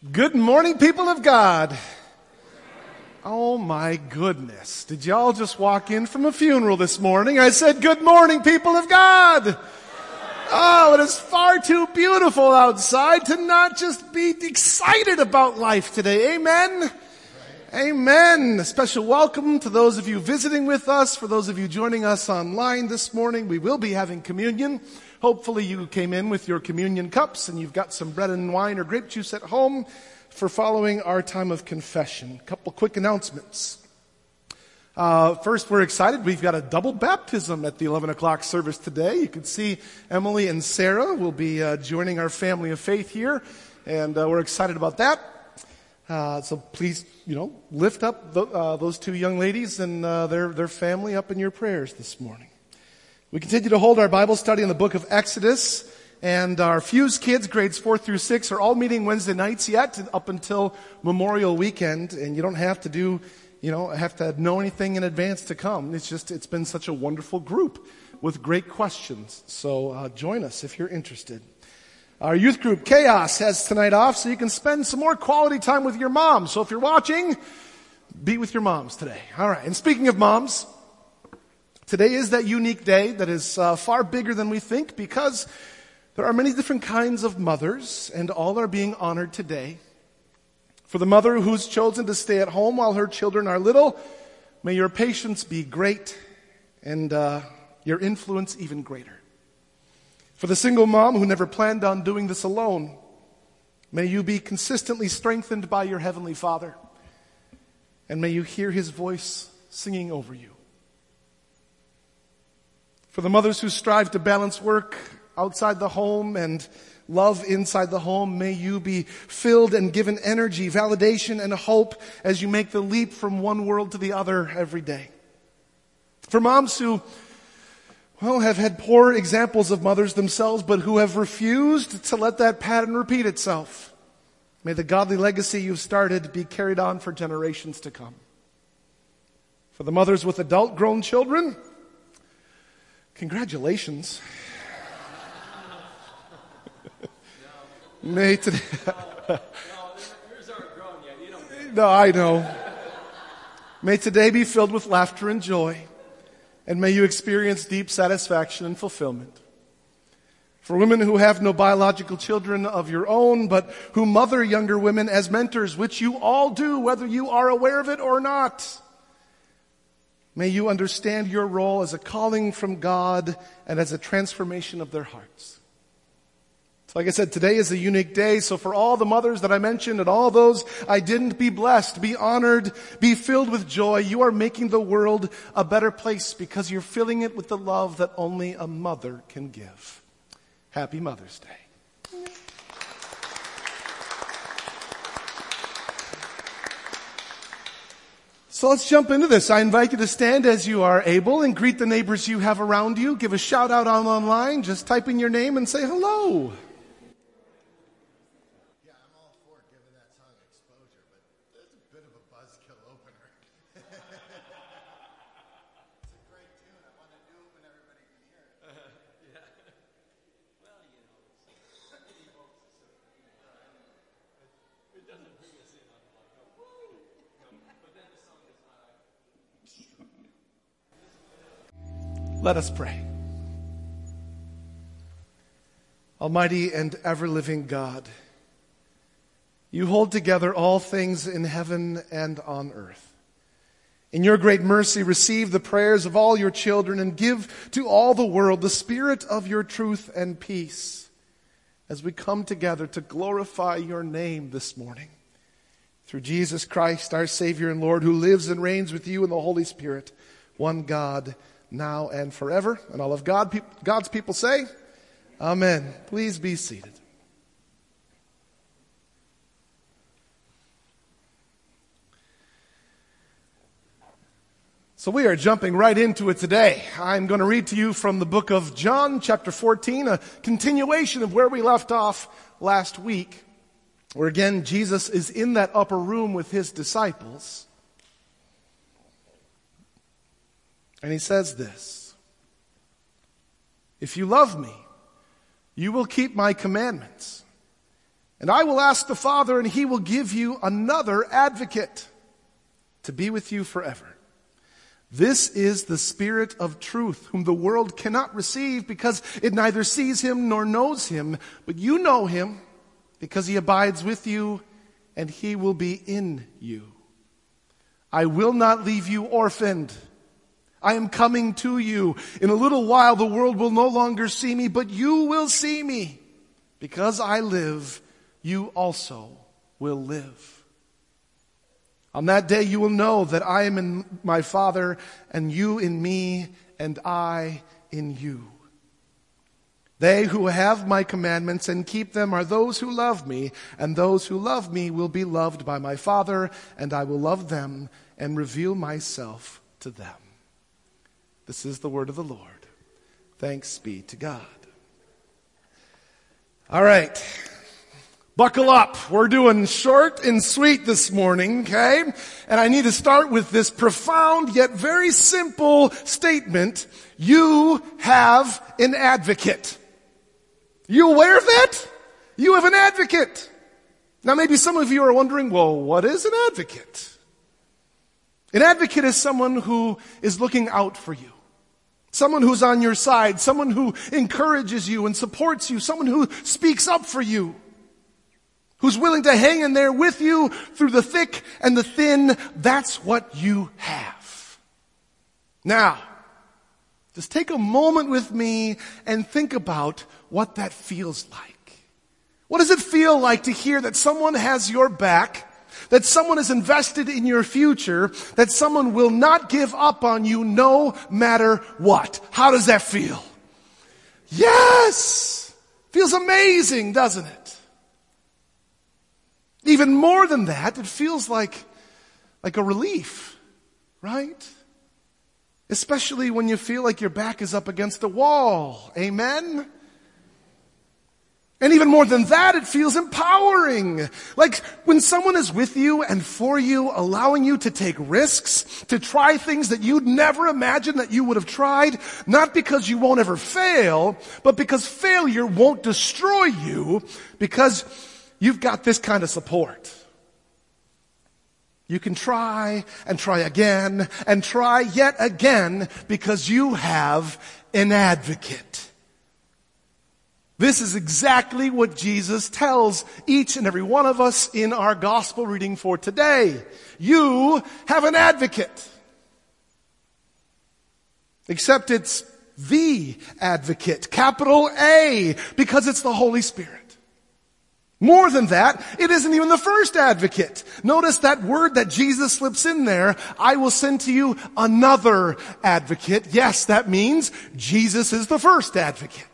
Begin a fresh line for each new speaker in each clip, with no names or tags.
Good morning, people of God. Oh my goodness. Did y'all just walk in from a funeral this morning? I said, good morning, people of God. Oh, it is far too beautiful outside to not just be excited about life today. Amen. Amen. A special welcome to those of you visiting with us. For those of you joining us online this morning, we will be having communion. Hopefully you came in with your communion cups and you've got some bread and wine or grape juice at home for following our time of confession. A couple quick announcements. Uh, first, we're excited. We've got a double baptism at the 11 o'clock service today. You can see Emily and Sarah will be uh, joining our family of faith here, and uh, we're excited about that. Uh, so please, you know, lift up the, uh, those two young ladies and uh, their their family up in your prayers this morning. We continue to hold our Bible study in the book of Exodus, and our Fuse kids, grades four through six, are all meeting Wednesday nights yet up until Memorial Weekend, and you don't have to do, you know, have to know anything in advance to come. It's just, it's been such a wonderful group with great questions. So uh, join us if you're interested. Our youth group, Chaos, has tonight off, so you can spend some more quality time with your mom. So if you're watching, be with your moms today. All right. And speaking of moms, Today is that unique day that is uh, far bigger than we think because there are many different kinds of mothers and all are being honored today. For the mother who's chosen to stay at home while her children are little, may your patience be great and uh, your influence even greater. For the single mom who never planned on doing this alone, may you be consistently strengthened by your Heavenly Father and may you hear His voice singing over you. For the mothers who strive to balance work outside the home and love inside the home, may you be filled and given energy, validation, and hope as you make the leap from one world to the other every day. For moms who, well, have had poor examples of mothers themselves, but who have refused to let that pattern repeat itself, may the godly legacy you've started be carried on for generations to come. For the mothers with adult grown children, Congratulations. May today. no, I know. May today be filled with laughter and joy, and may you experience deep satisfaction and fulfillment. For women who have no biological children of your own, but who mother younger women as mentors, which you all do, whether you are aware of it or not. May you understand your role as a calling from God and as a transformation of their hearts. So like I said, today is a unique day. So for all the mothers that I mentioned and all those I didn't be blessed, be honored, be filled with joy. You are making the world a better place because you're filling it with the love that only a mother can give. Happy Mother's Day. So let's jump into this. I invite you to stand as you are able and greet the neighbors you have around you. Give a shout out on online. Just type in your name and say hello. Let us pray. Almighty and ever living God, you hold together all things in heaven and on earth. In your great mercy, receive the prayers of all your children and give to all the world the spirit of your truth and peace as we come together to glorify your name this morning. Through Jesus Christ, our Savior and Lord, who lives and reigns with you in the Holy Spirit, one God, now and forever. And all of God, God's people say, Amen. Please be seated. So we are jumping right into it today. I'm going to read to you from the book of John, chapter 14, a continuation of where we left off last week, where again Jesus is in that upper room with his disciples. And he says this If you love me, you will keep my commandments. And I will ask the Father, and he will give you another advocate to be with you forever. This is the Spirit of truth, whom the world cannot receive because it neither sees him nor knows him. But you know him because he abides with you and he will be in you. I will not leave you orphaned. I am coming to you. In a little while the world will no longer see me, but you will see me. Because I live, you also will live. On that day you will know that I am in my Father, and you in me, and I in you. They who have my commandments and keep them are those who love me, and those who love me will be loved by my Father, and I will love them and reveal myself to them. This is the word of the Lord. Thanks be to God. All right. Buckle up. We're doing short and sweet this morning, okay? And I need to start with this profound yet very simple statement. You have an advocate. You aware of that? You have an advocate. Now maybe some of you are wondering, well, what is an advocate? An advocate is someone who is looking out for you. Someone who's on your side. Someone who encourages you and supports you. Someone who speaks up for you who's willing to hang in there with you through the thick and the thin, that's what you have. Now, just take a moment with me and think about what that feels like. What does it feel like to hear that someone has your back, that someone is invested in your future, that someone will not give up on you no matter what? How does that feel? Yes! Feels amazing, doesn't it? Even more than that, it feels like, like a relief, right? Especially when you feel like your back is up against a wall. Amen? And even more than that, it feels empowering. Like when someone is with you and for you, allowing you to take risks, to try things that you'd never imagined that you would have tried, not because you won't ever fail, but because failure won't destroy you, because you've got this kind of support. You can try and try again and try yet again because you have an advocate. This is exactly what Jesus tells each and every one of us in our gospel reading for today. You have an advocate. Except it's the advocate, capital A, because it's the Holy Spirit. More than that, it isn't even the first advocate. Notice that word that Jesus slips in there. I will send to you another advocate. Yes, that means Jesus is the first advocate.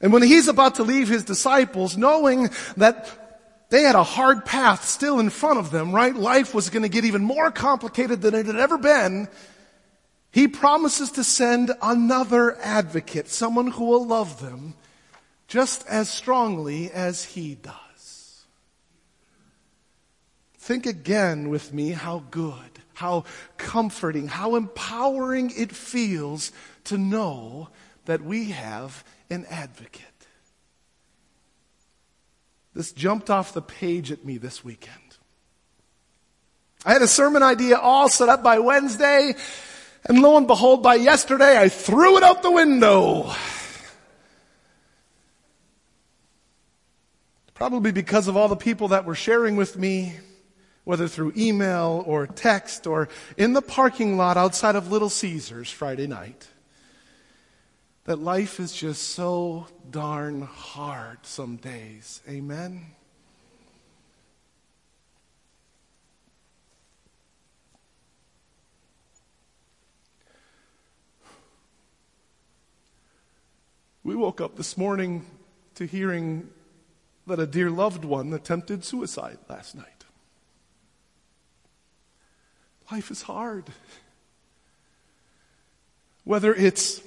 And when he's about to leave his disciples, knowing that they had a hard path still in front of them, right? Life was going to get even more complicated than it had ever been. He promises to send another advocate, someone who will love them just as strongly as he does. Think again with me how good, how comforting, how empowering it feels to know that we have an advocate. This jumped off the page at me this weekend. I had a sermon idea all set up by Wednesday, and lo and behold, by yesterday, I threw it out the window. Probably because of all the people that were sharing with me, whether through email or text or in the parking lot outside of Little Caesars Friday night, that life is just so darn hard some days. Amen? We woke up this morning to hearing that a dear loved one attempted suicide last night. Life is hard. Whether it's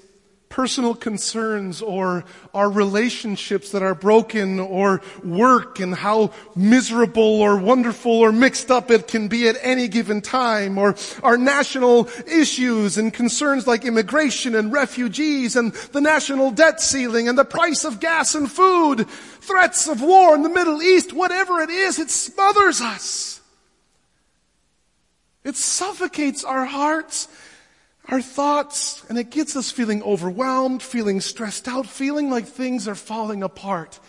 personal concerns or our relationships that are broken or work and how miserable or wonderful or mixed up it can be at any given time or our national issues and concerns like immigration and refugees and the national debt ceiling and the price of gas and food, threats of war in the Middle East, whatever it is, it smothers us. It suffocates our hearts our thoughts, and it gets us feeling overwhelmed, feeling stressed out, feeling like things are falling apart.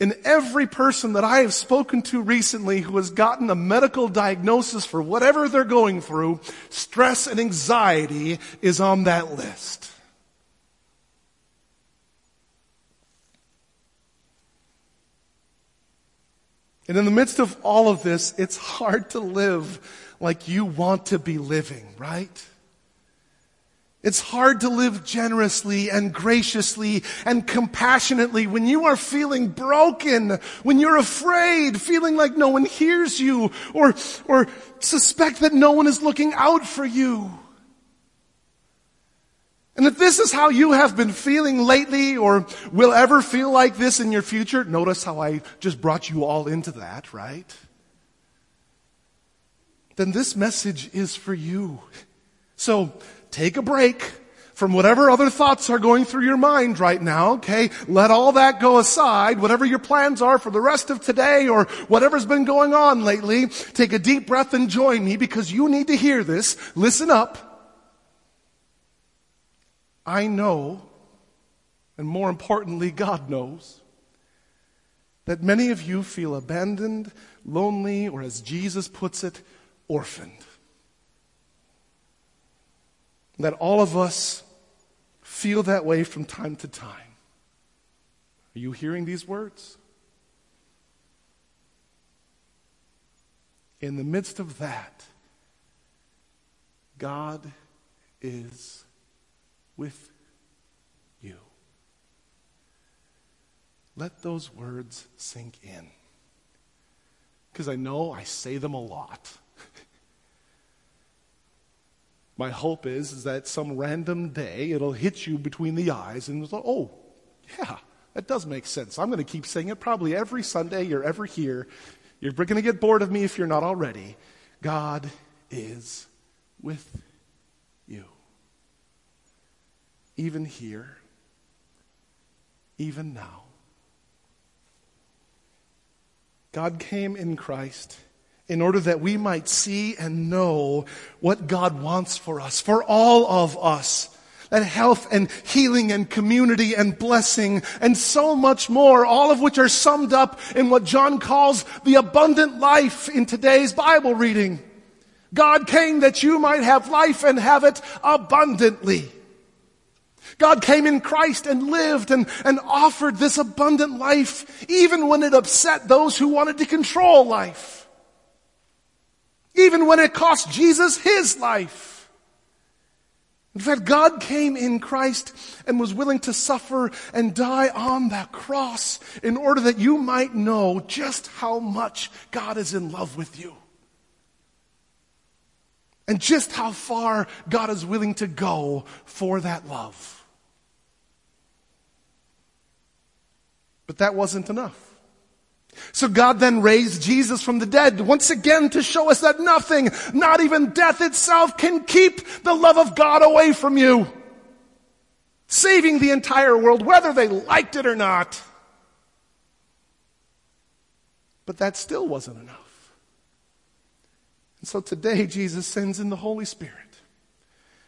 And every person that I have spoken to recently who has gotten a medical diagnosis for whatever they're going through, stress and anxiety is on that list. And in the midst of all of this, it's hard to live like you want to be living, right? It's hard to live generously and graciously and compassionately when you are feeling broken, when you're afraid, feeling like no one hears you, or, or suspect that no one is looking out for you. And if this is how you have been feeling lately or will ever feel like this in your future, notice how I just brought you all into that, right? Then this message is for you. So, take a break from whatever other thoughts are going through your mind right now, okay? Let all that go aside. Whatever your plans are for the rest of today or whatever's been going on lately, take a deep breath and join me because you need to hear this. Listen up. I know, and more importantly, God knows, that many of you feel abandoned, lonely, or as Jesus puts it, orphaned that all of us feel that way from time to time. Are you hearing these words? In the midst of that, God is with you. Let those words sink in. Because I know I say them a lot my hope is, is that some random day it'll hit you between the eyes and it's like, oh, yeah, that does make sense. I'm going to keep saying it probably every Sunday you're ever here. You're going to get bored of me if you're not already. God is with you. Even here, even now. God came in Christ in order that we might see and know what God wants for us, for all of us. That health and healing and community and blessing and so much more, all of which are summed up in what John calls the abundant life in today's Bible reading. God came that you might have life and have it abundantly. God came in Christ and lived and, and offered this abundant life even when it upset those who wanted to control life even when it cost Jesus his life. In fact, God came in Christ and was willing to suffer and die on that cross in order that you might know just how much God is in love with you. And just how far God is willing to go for that love. But that wasn't enough. So God then raised Jesus from the dead once again to show us that nothing, not even death itself, can keep the love of God away from you. Saving the entire world, whether they liked it or not. But that still wasn't enough. And so today Jesus sends in the Holy Spirit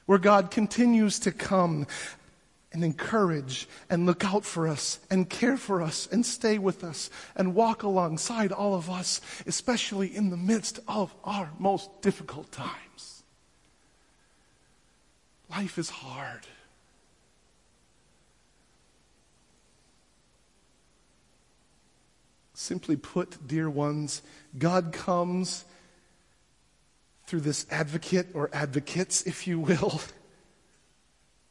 where God continues to come and encourage and look out for us and care for us and stay with us and walk alongside all of us, especially in the midst of our most difficult times. Life is hard. Simply put, dear ones, God comes through this advocate or advocates, if you will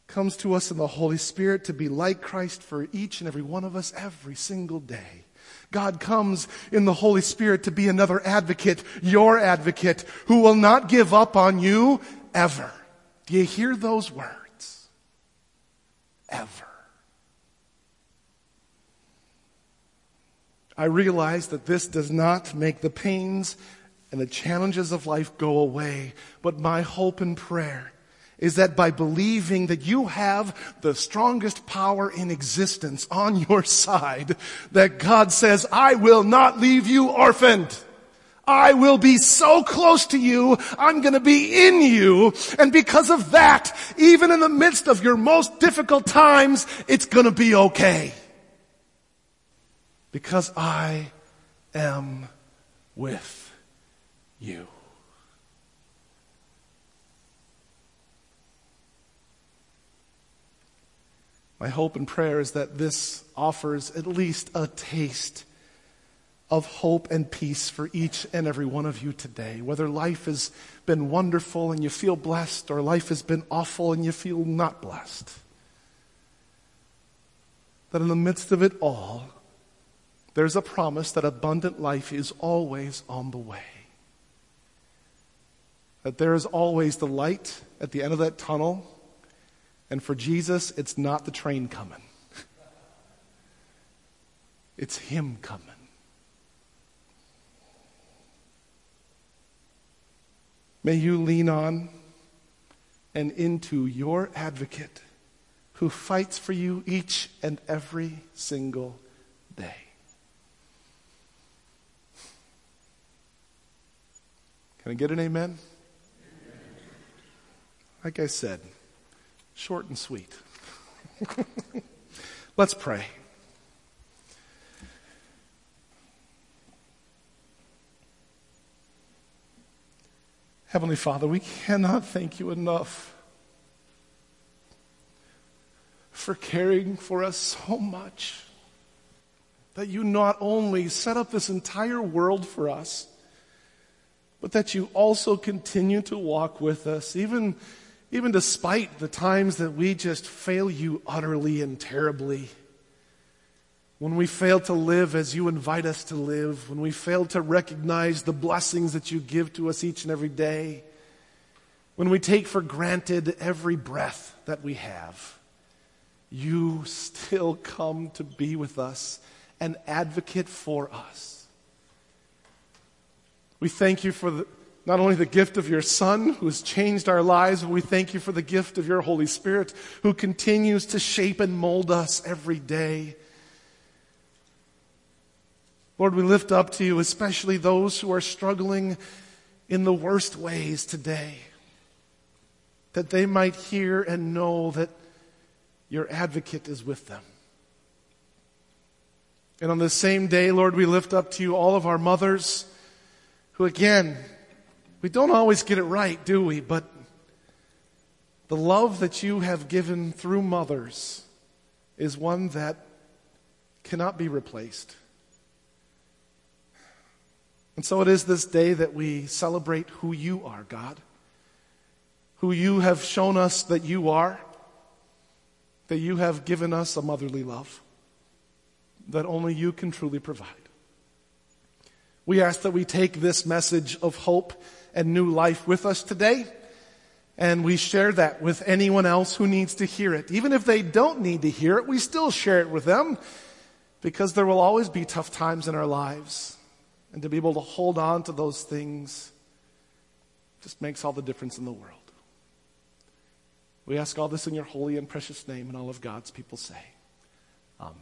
comes to us in the Holy Spirit to be like Christ for each and every one of us every single day. God comes in the Holy Spirit to be another advocate, your advocate, who will not give up on you ever. Do you hear those words? ever. I realize that this does not make the pains and the challenges of life go away, but my hope and prayer is that by believing that you have the strongest power in existence on your side, that God says, I will not leave you orphaned. I will be so close to you. I'm going to be in you. And because of that, even in the midst of your most difficult times, it's going to be okay. Because I am with you. My hope and prayer is that this offers at least a taste of hope and peace for each and every one of you today. Whether life has been wonderful and you feel blessed, or life has been awful and you feel not blessed. That in the midst of it all, there's a promise that abundant life is always on the way. That there is always the light at the end of that tunnel and for Jesus, it's not the train coming, it's Him coming. May you lean on and into your advocate who fights for you each and every single day. Can I get an amen? Like I said, Short and sweet. Let's pray. Heavenly Father, we cannot thank you enough for caring for us so much. That you not only set up this entire world for us, but that you also continue to walk with us, even even despite the times that we just fail you utterly and terribly, when we fail to live as you invite us to live, when we fail to recognize the blessings that you give to us each and every day, when we take for granted every breath that we have, you still come to be with us, an advocate for us. We thank you for the, not only the gift of your Son, who has changed our lives, but we thank you for the gift of your Holy Spirit, who continues to shape and mold us every day. Lord, we lift up to you, especially those who are struggling in the worst ways today, that they might hear and know that your advocate is with them. And on the same day, Lord, we lift up to you all of our mothers who, again, we don't always get it right, do we? But the love that you have given through mothers is one that cannot be replaced. And so it is this day that we celebrate who you are, God. Who you have shown us that you are, that you have given us a motherly love that only you can truly provide. We ask that we take this message of hope and new life with us today. And we share that with anyone else who needs to hear it. Even if they don't need to hear it, we still share it with them because there will always be tough times in our lives. And to be able to hold on to those things just makes all the difference in the world. We ask all this in your holy and precious name, and all of God's people say, Amen.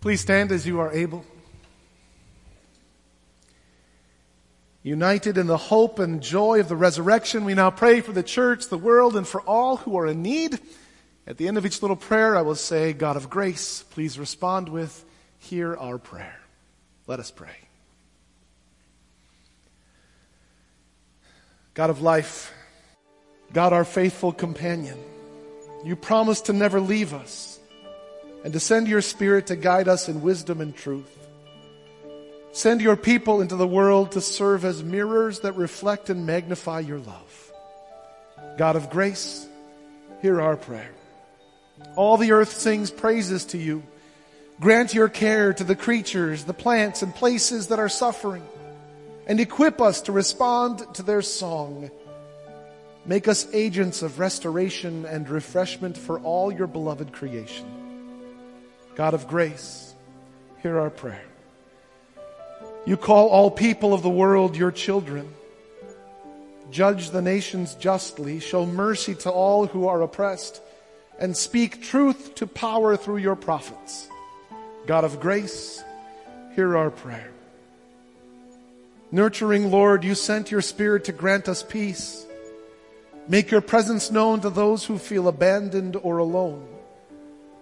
Please stand as you are able. United in the hope and joy of the resurrection, we now pray for the church, the world, and for all who are in need. At the end of each little prayer, I will say, God of grace, please respond with, Hear our prayer. Let us pray. God of life, God our faithful companion, you promised to never leave us and to send your Spirit to guide us in wisdom and truth. Send your people into the world to serve as mirrors that reflect and magnify your love. God of grace, hear our prayer. All the earth sings praises to you. Grant your care to the creatures, the plants, and places that are suffering, and equip us to respond to their song. Make us agents of restoration and refreshment for all your beloved creation. God of grace, hear our prayer. You call all people of the world your children. Judge the nations justly, show mercy to all who are oppressed, and speak truth to power through your prophets. God of grace, hear our prayer. Nurturing Lord, you sent your Spirit to grant us peace. Make your presence known to those who feel abandoned or alone,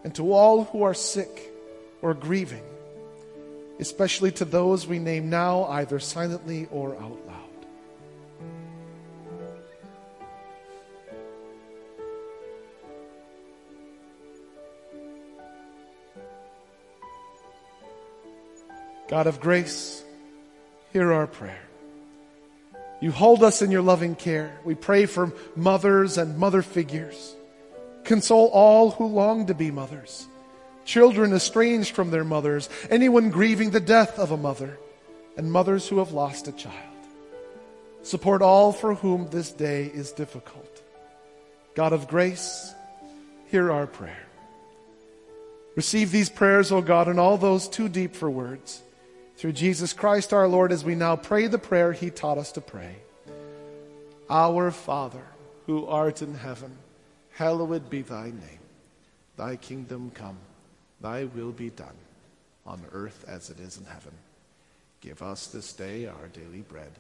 and to all who are sick or grieving, especially to those we name now, either silently or out loud. God of grace, hear our prayer. You hold us in your loving care. We pray for mothers and mother figures. Console all who long to be mothers. Children estranged from their mothers. Anyone grieving the death of a mother. And mothers who have lost a child. Support all for whom this day is difficult. God of grace, hear our prayer. Receive these prayers, O God, and all those too deep for words through Jesus Christ our Lord as we now pray the prayer he taught us to pray. Our Father, who art in heaven, hallowed be thy name. Thy kingdom come, thy will be done, on earth as it is in heaven. Give us this day our daily bread,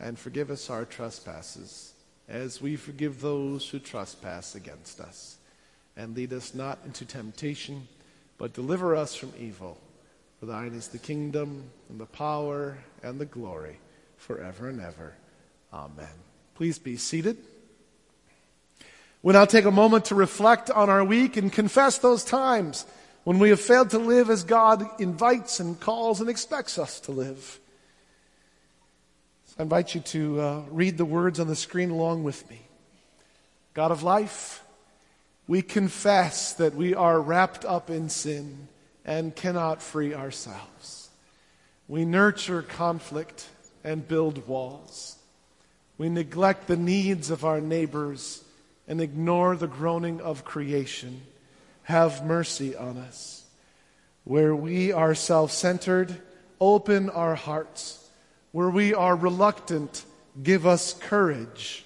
and forgive us our trespasses, as we forgive those who trespass against us. And lead us not into temptation, but deliver us from evil. For thine is the kingdom and the power and the glory forever and ever. Amen. Please be seated. We'll now take a moment to reflect on our week and confess those times when we have failed to live as God invites and calls and expects us to live. I invite you to uh, read the words on the screen along with me. God of life, we confess that we are wrapped up in sin and cannot free ourselves. We nurture conflict and build walls. We neglect the needs of our neighbors and ignore the groaning of creation. Have mercy on us. Where we are self centered, open our hearts. Where we are reluctant, give us courage.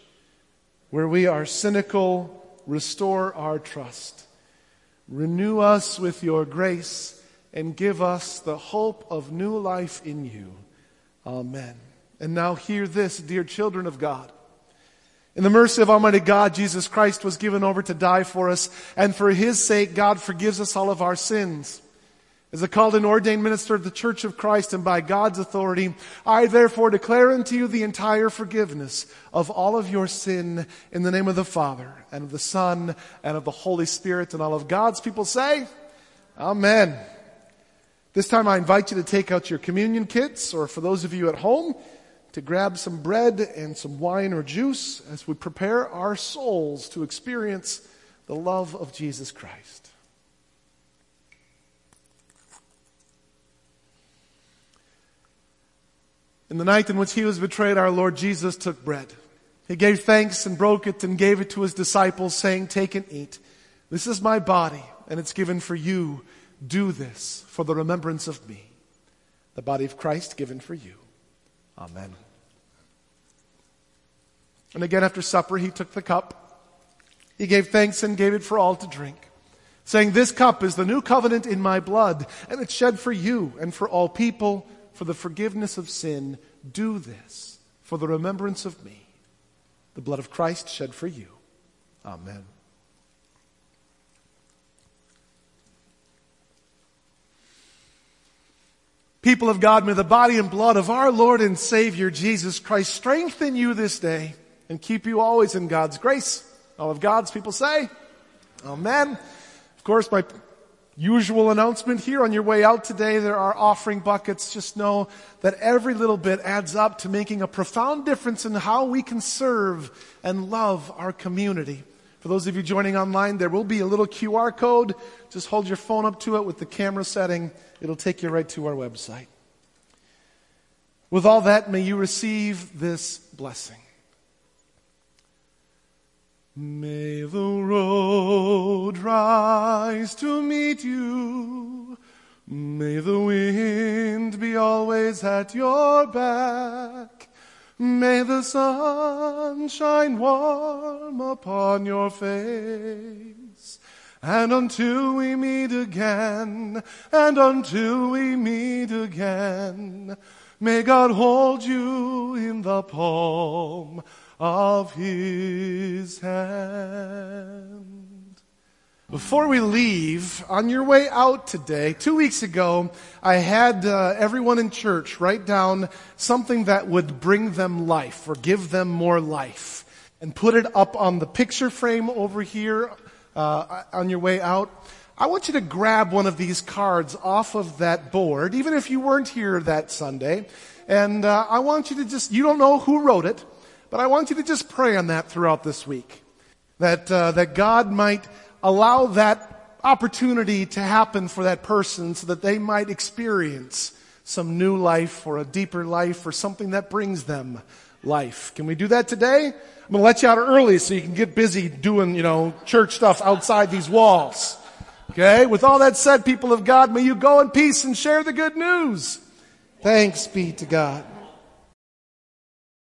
Where we are cynical, restore our trust. Renew us with your grace and give us the hope of new life in you. Amen. And now hear this, dear children of God. In the mercy of Almighty God, Jesus Christ was given over to die for us, and for His sake, God forgives us all of our sins. As a called and ordained minister of the Church of Christ and by God's authority, I therefore declare unto you the entire forgiveness of all of your sin in the name of the Father and of the Son and of the Holy Spirit and all of God's people say, Amen. This time I invite you to take out your communion kits or for those of you at home, to grab some bread and some wine or juice as we prepare our souls to experience the love of Jesus Christ. In the night in which he was betrayed, our Lord Jesus took bread. He gave thanks and broke it and gave it to his disciples, saying, Take and eat. This is my body, and it's given for you. Do this for the remembrance of me. The body of Christ given for you. Amen. And again, after supper, he took the cup. He gave thanks and gave it for all to drink, saying, This cup is the new covenant in my blood, and it's shed for you and for all people for the forgiveness of sin, do this for the remembrance of me. The blood of Christ shed for you. Amen. People of God, may the body and blood of our Lord and Savior Jesus Christ strengthen you this day and keep you always in God's grace. All of God's people say, Amen. Of course, my usual announcement here on your way out today. There are offering buckets. Just know that every little bit adds up to making a profound difference in how we can serve and love our community. For those of you joining online, there will be a little QR code. Just hold your phone up to it with the camera setting. It'll take you right to our website. With all that, may you receive this blessing. May the road rise to meet you. May the wind be always at your back. May the sun shine warm upon your face. And until we meet again, and until we meet again, may God hold you in the palm of his hand. Before we leave, on your way out today, two weeks ago, I had uh, everyone in church write down something that would bring them life or give them more life and put it up on the picture frame over here uh, on your way out. I want you to grab one of these cards off of that board, even if you weren't here that Sunday. And uh, I want you to just, you don't know who wrote it, but I want you to just pray on that throughout this week. That, uh, that God might allow that opportunity to happen for that person so that they might experience some new life or a deeper life or something that brings them life. Can we do that today? I'm going to let you out early so you can get busy doing, you know, church stuff outside these walls. Okay? With all that said, people of God, may you go in peace and share the good news. Thanks be to God.